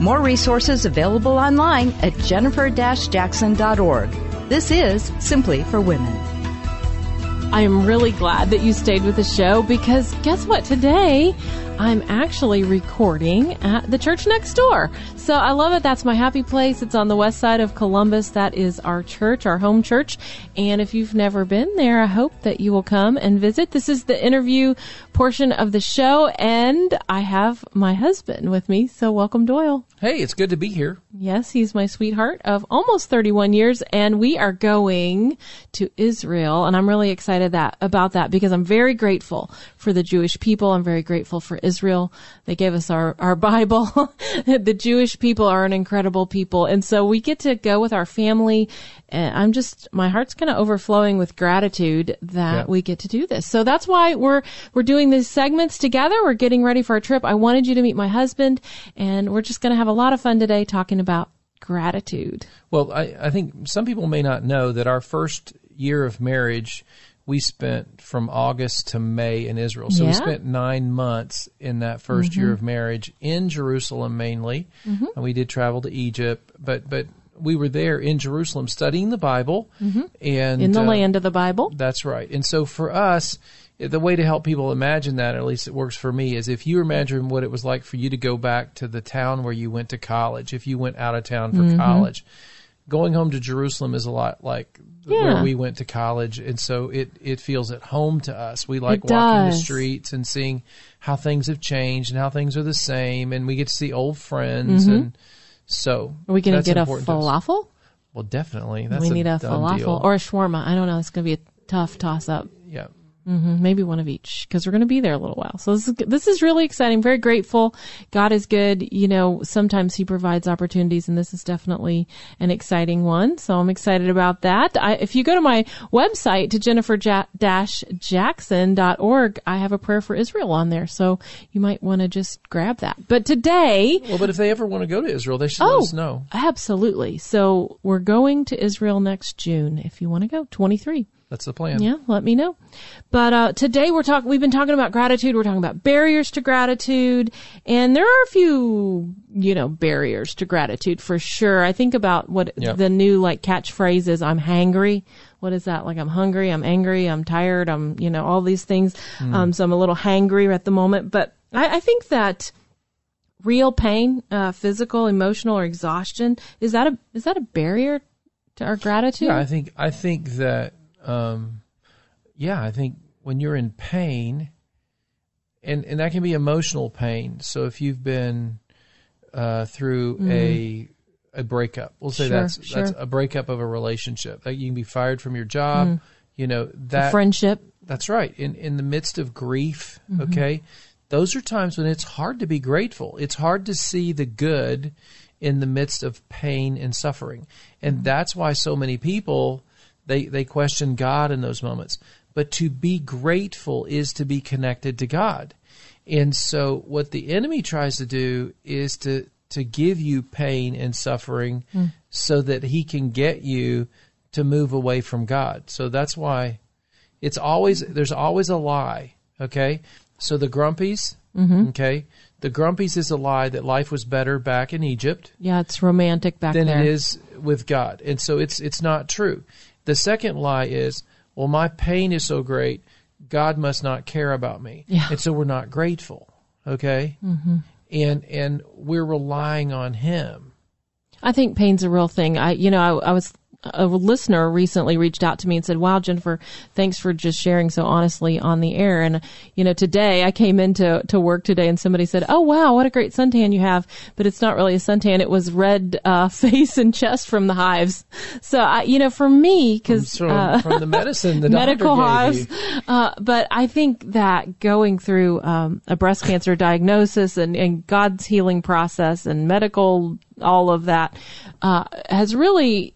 More resources available online at jennifer-jackson.org. This is Simply for Women. I am really glad that you stayed with the show because guess what? Today I'm actually recording at the church next door. So I love it. That's my happy place. It's on the west side of Columbus. That is our church, our home church. And if you've never been there, I hope that you will come and visit. This is the interview portion of the show and I have my husband with me. So welcome Doyle. Hey, it's good to be here. Yes, he's my sweetheart of almost 31 years and we are going to Israel and I'm really excited that about that because I'm very grateful for the Jewish people. I'm very grateful for Israel. They gave us our, our Bible. the Jewish people are an incredible people. And so we get to go with our family. And I'm just, my heart's kind of overflowing with gratitude that yeah. we get to do this. So that's why we're, we're doing these segments together. We're getting ready for our trip. I wanted you to meet my husband and we're just going to have a lot of fun today talking about gratitude. Well, I, I think some people may not know that our first year of marriage, we spent from August to May in Israel. So yeah. we spent nine months in that 1st mm-hmm. year of marriage in Jerusalem mainly. Mm-hmm. And we did travel to Egypt, but but we were there in Jerusalem studying the Bible mm-hmm. and in the uh, land of the Bible. That's right. And so for us, the way to help people imagine that, at least it works for me, is if you imagine what it was like for you to go back to the town where you went to college, if you went out of town for mm-hmm. college going home to Jerusalem is a lot like yeah. where we went to college, and so it it feels at home to us. We like it walking does. the streets and seeing how things have changed and how things are the same, and we get to see old friends, mm-hmm. and so are we going to get a falafel? Well, definitely. That's we need a, a falafel deal. or a shawarma. I don't know. It's going to be a tough toss up. Yeah. Mm-hmm, maybe one of each because we're going to be there a little while. So this is this is really exciting. Very grateful. God is good. You know, sometimes He provides opportunities, and this is definitely an exciting one. So I'm excited about that. I, if you go to my website to jennifer-jackson.org, I have a prayer for Israel on there. So you might want to just grab that. But today, well, but if they ever want to go to Israel, they should oh, let us know. Absolutely. So we're going to Israel next June. If you want to go, 23. That's the plan. Yeah, let me know. But uh, today we're talking. We've been talking about gratitude. We're talking about barriers to gratitude, and there are a few, you know, barriers to gratitude for sure. I think about what yep. the new like catchphrase is. I'm hangry. What is that? Like I'm hungry. I'm angry. I'm tired. I'm you know all these things. Mm. Um, so I'm a little hangry at the moment. But I, I think that real pain, uh, physical, emotional, or exhaustion is that a is that a barrier to our gratitude? Yeah, I think I think that um, yeah, I think when you're in pain, and and that can be emotional pain. So if you've been uh, through mm. a a breakup, we'll say sure, that's sure. that's a breakup of a relationship. Like you can be fired from your job. Mm. You know that a friendship. That's right. In in the midst of grief, mm-hmm. okay, those are times when it's hard to be grateful. It's hard to see the good in the midst of pain and suffering, and mm-hmm. that's why so many people they, they question God in those moments. But to be grateful is to be connected to God. And so what the enemy tries to do is to, to give you pain and suffering mm. so that he can get you to move away from God. So that's why it's always, there's always a lie. Okay. So the grumpies, mm-hmm. okay, the grumpies is a lie that life was better back in Egypt. Yeah, it's romantic back than there. it is with God. And so it's it's not true. The second lie is, well, my pain is so great, God must not care about me. Yeah. And so we're not grateful. Okay? Mm-hmm. And and we're relying on him. I think pain's a real thing. I you know, I, I was a listener recently reached out to me and said, "Wow, Jennifer, thanks for just sharing so honestly on the air." And you know, today I came into to work today, and somebody said, "Oh, wow, what a great suntan you have!" But it's not really a suntan; it was red uh, face and chest from the hives. So, I, you know, for me, because from, uh, from, the medicine, the medical hives. Uh, but I think that going through um, a breast cancer diagnosis and, and God's healing process and medical all of that uh, has really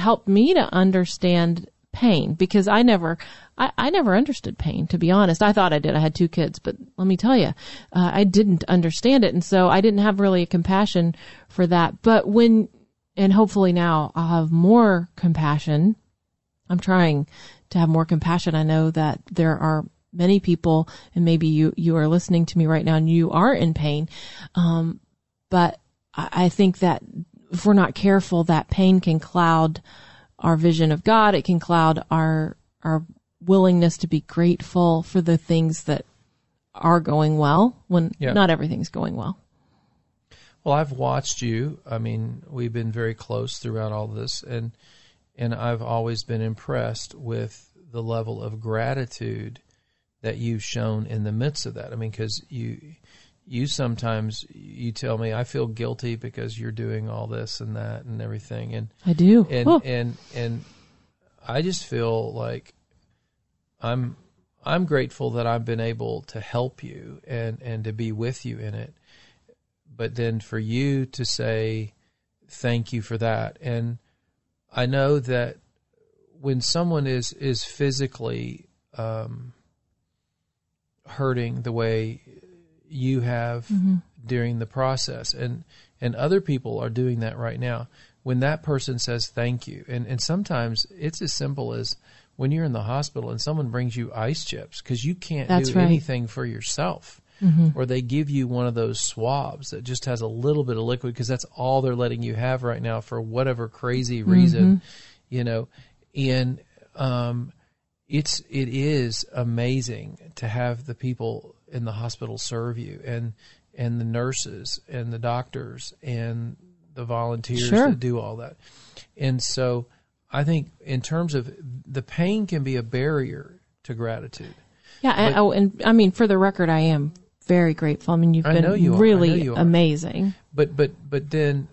helped me to understand pain because I never, I, I, never understood pain, to be honest. I thought I did. I had two kids, but let me tell you, uh, I didn't understand it. And so I didn't have really a compassion for that. But when, and hopefully now I'll have more compassion. I'm trying to have more compassion. I know that there are many people and maybe you, you are listening to me right now and you are in pain. Um, but I, I think that if we're not careful, that pain can cloud our vision of God. It can cloud our, our willingness to be grateful for the things that are going well when Yeah. not everything's going well. Well, I've watched you. I mean, we've been very close throughout all this, and and I've always been impressed with the level of gratitude that you've shown in the midst of that. I mean, because you you sometimes you tell me I feel guilty because you're doing all this and that and everything, and I do. and and and I just feel like I'm I'm grateful that I've been able to help you and and to be with you in it. But then for you to say thank you for that and I know that when someone is is physically um, hurting the way you have mm-hmm. during the process. And and other people are doing that right now. When that person says thank you and and sometimes it's as simple as when you're in the hospital and someone brings you ice chips because you can't That's do right. anything for yourself. Mm-hmm. Or they give you one of those swabs that just has a little bit of liquid because that's all they're letting you have right now for whatever crazy mm-hmm. reason you know? And um it's it is amazing to have the people in the hospital serve you and and the nurses and the doctors and the volunteers Sure. that do all that. And so I think in terms of the pain can be a barrier to gratitude. Yeah, and, oh, and I mean, for the record, I am very grateful. I mean, you've been you are. I know really you amazing. But but but then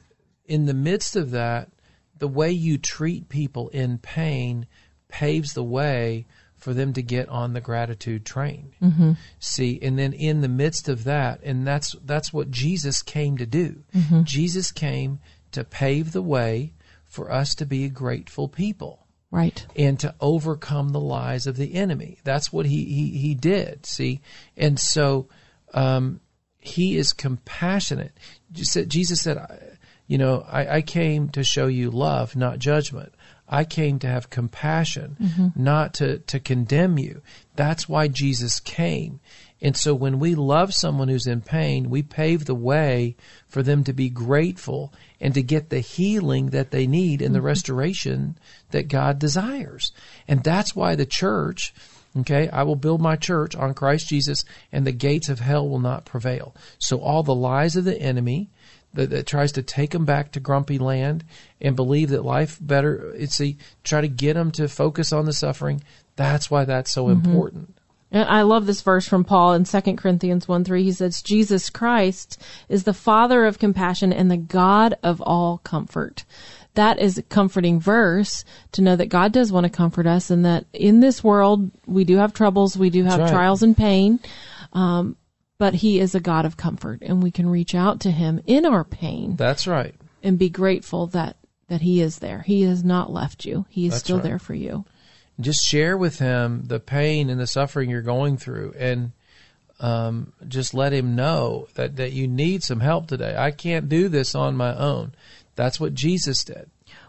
in the midst of that, the way you treat people in pain paves the way for them to get on the gratitude train. Mm-hmm. See, and then in the midst of that, and that's that's what Jesus came to do. Jesus came to pave the way for us to be a grateful people Right. and to overcome the lies of the enemy. That's what he he, he did. See, and so um, he is compassionate. Jesus said, Jesus said, I- you know, I, I came to show you love, not judgment. I came to have compassion, mm-hmm. not to, to condemn you. That's why Jesus came. And so when we love someone who's in pain, we pave the way for them to be grateful and to get the healing that they need and the mm-hmm. restoration that God desires. And that's why the church, okay, I will build my church on Christ Jesus and the gates of hell will not prevail. So all the lies of the enemy, that, that tries to take them back to grumpy land and believe that life better it's see try to get them to focus on the suffering that's why that's so important And I love this verse from Paul in 2 Corinthians 1 3. He says, Jesus Christ is the Father of compassion and the God of all comfort. That is a comforting verse to know that God does want to comfort us and that in this world we do have troubles, we do have right. trials and pain. Um, but he is a God of comfort and we can reach out to him in our pain that's right and be grateful that, that he is there. He has not left you. He is That's still right. there for you. just share with him the pain and the suffering you're going through and um, just let him know that, that you need some help today i can't do this on my own that's what jesus did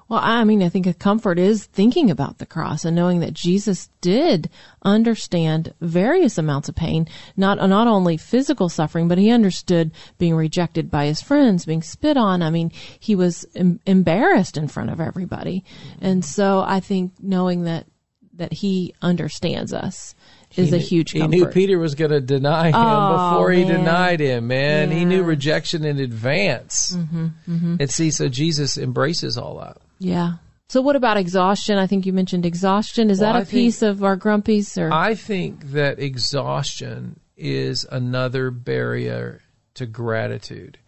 Well, I mean, I think a comfort is thinking about the cross and knowing that Jesus did understand various amounts of pain, not not only physical suffering, but he understood being rejected by his friends, being spit on. I mean, he was em- embarrassed in front of everybody, and so I think knowing that that he understands us is He a knew- huge He knew Peter was going to deny him Oh, before he man. denied him, man. He knew rejection in advance. Mm-hmm, And see, so Jesus embraces all that. Yeah. So what about exhaustion? I think you mentioned exhaustion. Is Well, that a piece of our grumpies or? I think that exhaustion is another barrier to gratitude.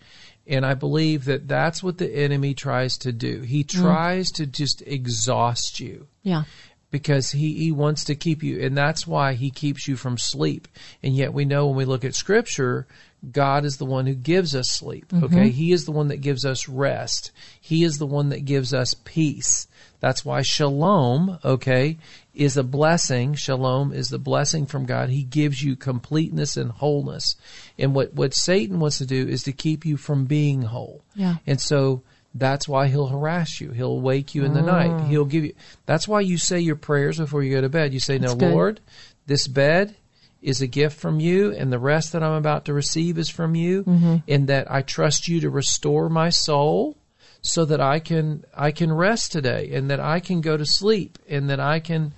And I believe that that's what the enemy tries to do. He mm. tries to just exhaust you. yeah. Because he, he wants to keep you and that's why he keeps you from sleep. And yet we know when we look at scripture god is the one who gives us sleep mm-hmm. okay? He is the one that gives us rest. He is the one that gives us peace. That's why shalom okay is a blessing. Shalom is the blessing from god. He gives you completeness and wholeness. And what what satan wants to do is to keep you from being whole. Yeah. and so that's why he'll harass you. He'll wake you in the Mm. night. He'll give you. That's why you say your prayers before you go to bed. You say, "No, Lord, this bed is a gift from you, and the rest that I'm about to receive is from you, Mm-hmm. and that I trust you to restore my soul so that I can I can rest today and that I can go to sleep and that I can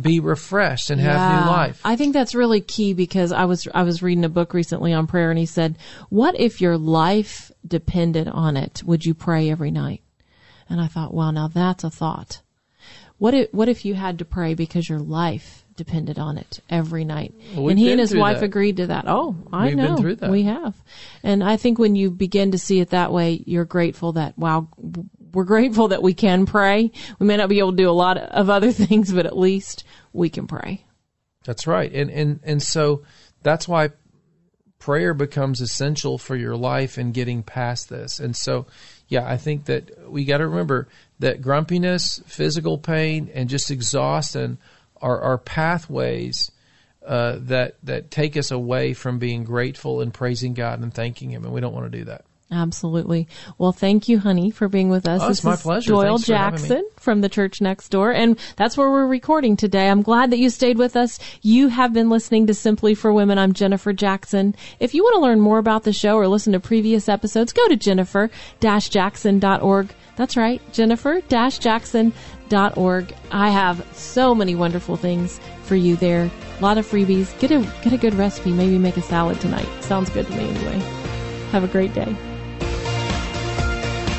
be refreshed and have Yeah. new life. I think that's really key because I was I was reading a book recently on prayer and he said, "What if your life depended on it? Would you pray every night?" And I thought, "Wow, now that's a thought. What if what if you had to pray because your life depended on it every night?" Well, and he and his wife that. agreed to that. Oh, I We've been know. through that. We have. And I think when you begin to see it that way, you're grateful that wow, we're grateful that we can pray. We may not be able to do a lot of other things, but at least we can pray. That's right. And and and so that's why prayer becomes essential for your life and getting past this. And so yeah, I think that we got to remember that grumpiness, physical pain and just exhaustion are are pathways uh, that that take us away from being grateful and praising God and thanking him and we don't want to do that. Absolutely. Well, thank you, honey, for being with us. Oh, it's this my is pleasure. Doyle Thanks. Jackson from the church next door, and that's where we're recording today. I'm glad that you stayed with us. You have been listening to Simply for Women. I'm Jennifer Jackson. If you want to learn more about the show or listen to previous episodes, go to jennifer-jackson.org. That's right, jennifer-jackson.org. I have so many wonderful things for you there. A lot of freebies. Get a get a good recipe. Maybe make a salad tonight. Sounds good to me anyway. Have a great day.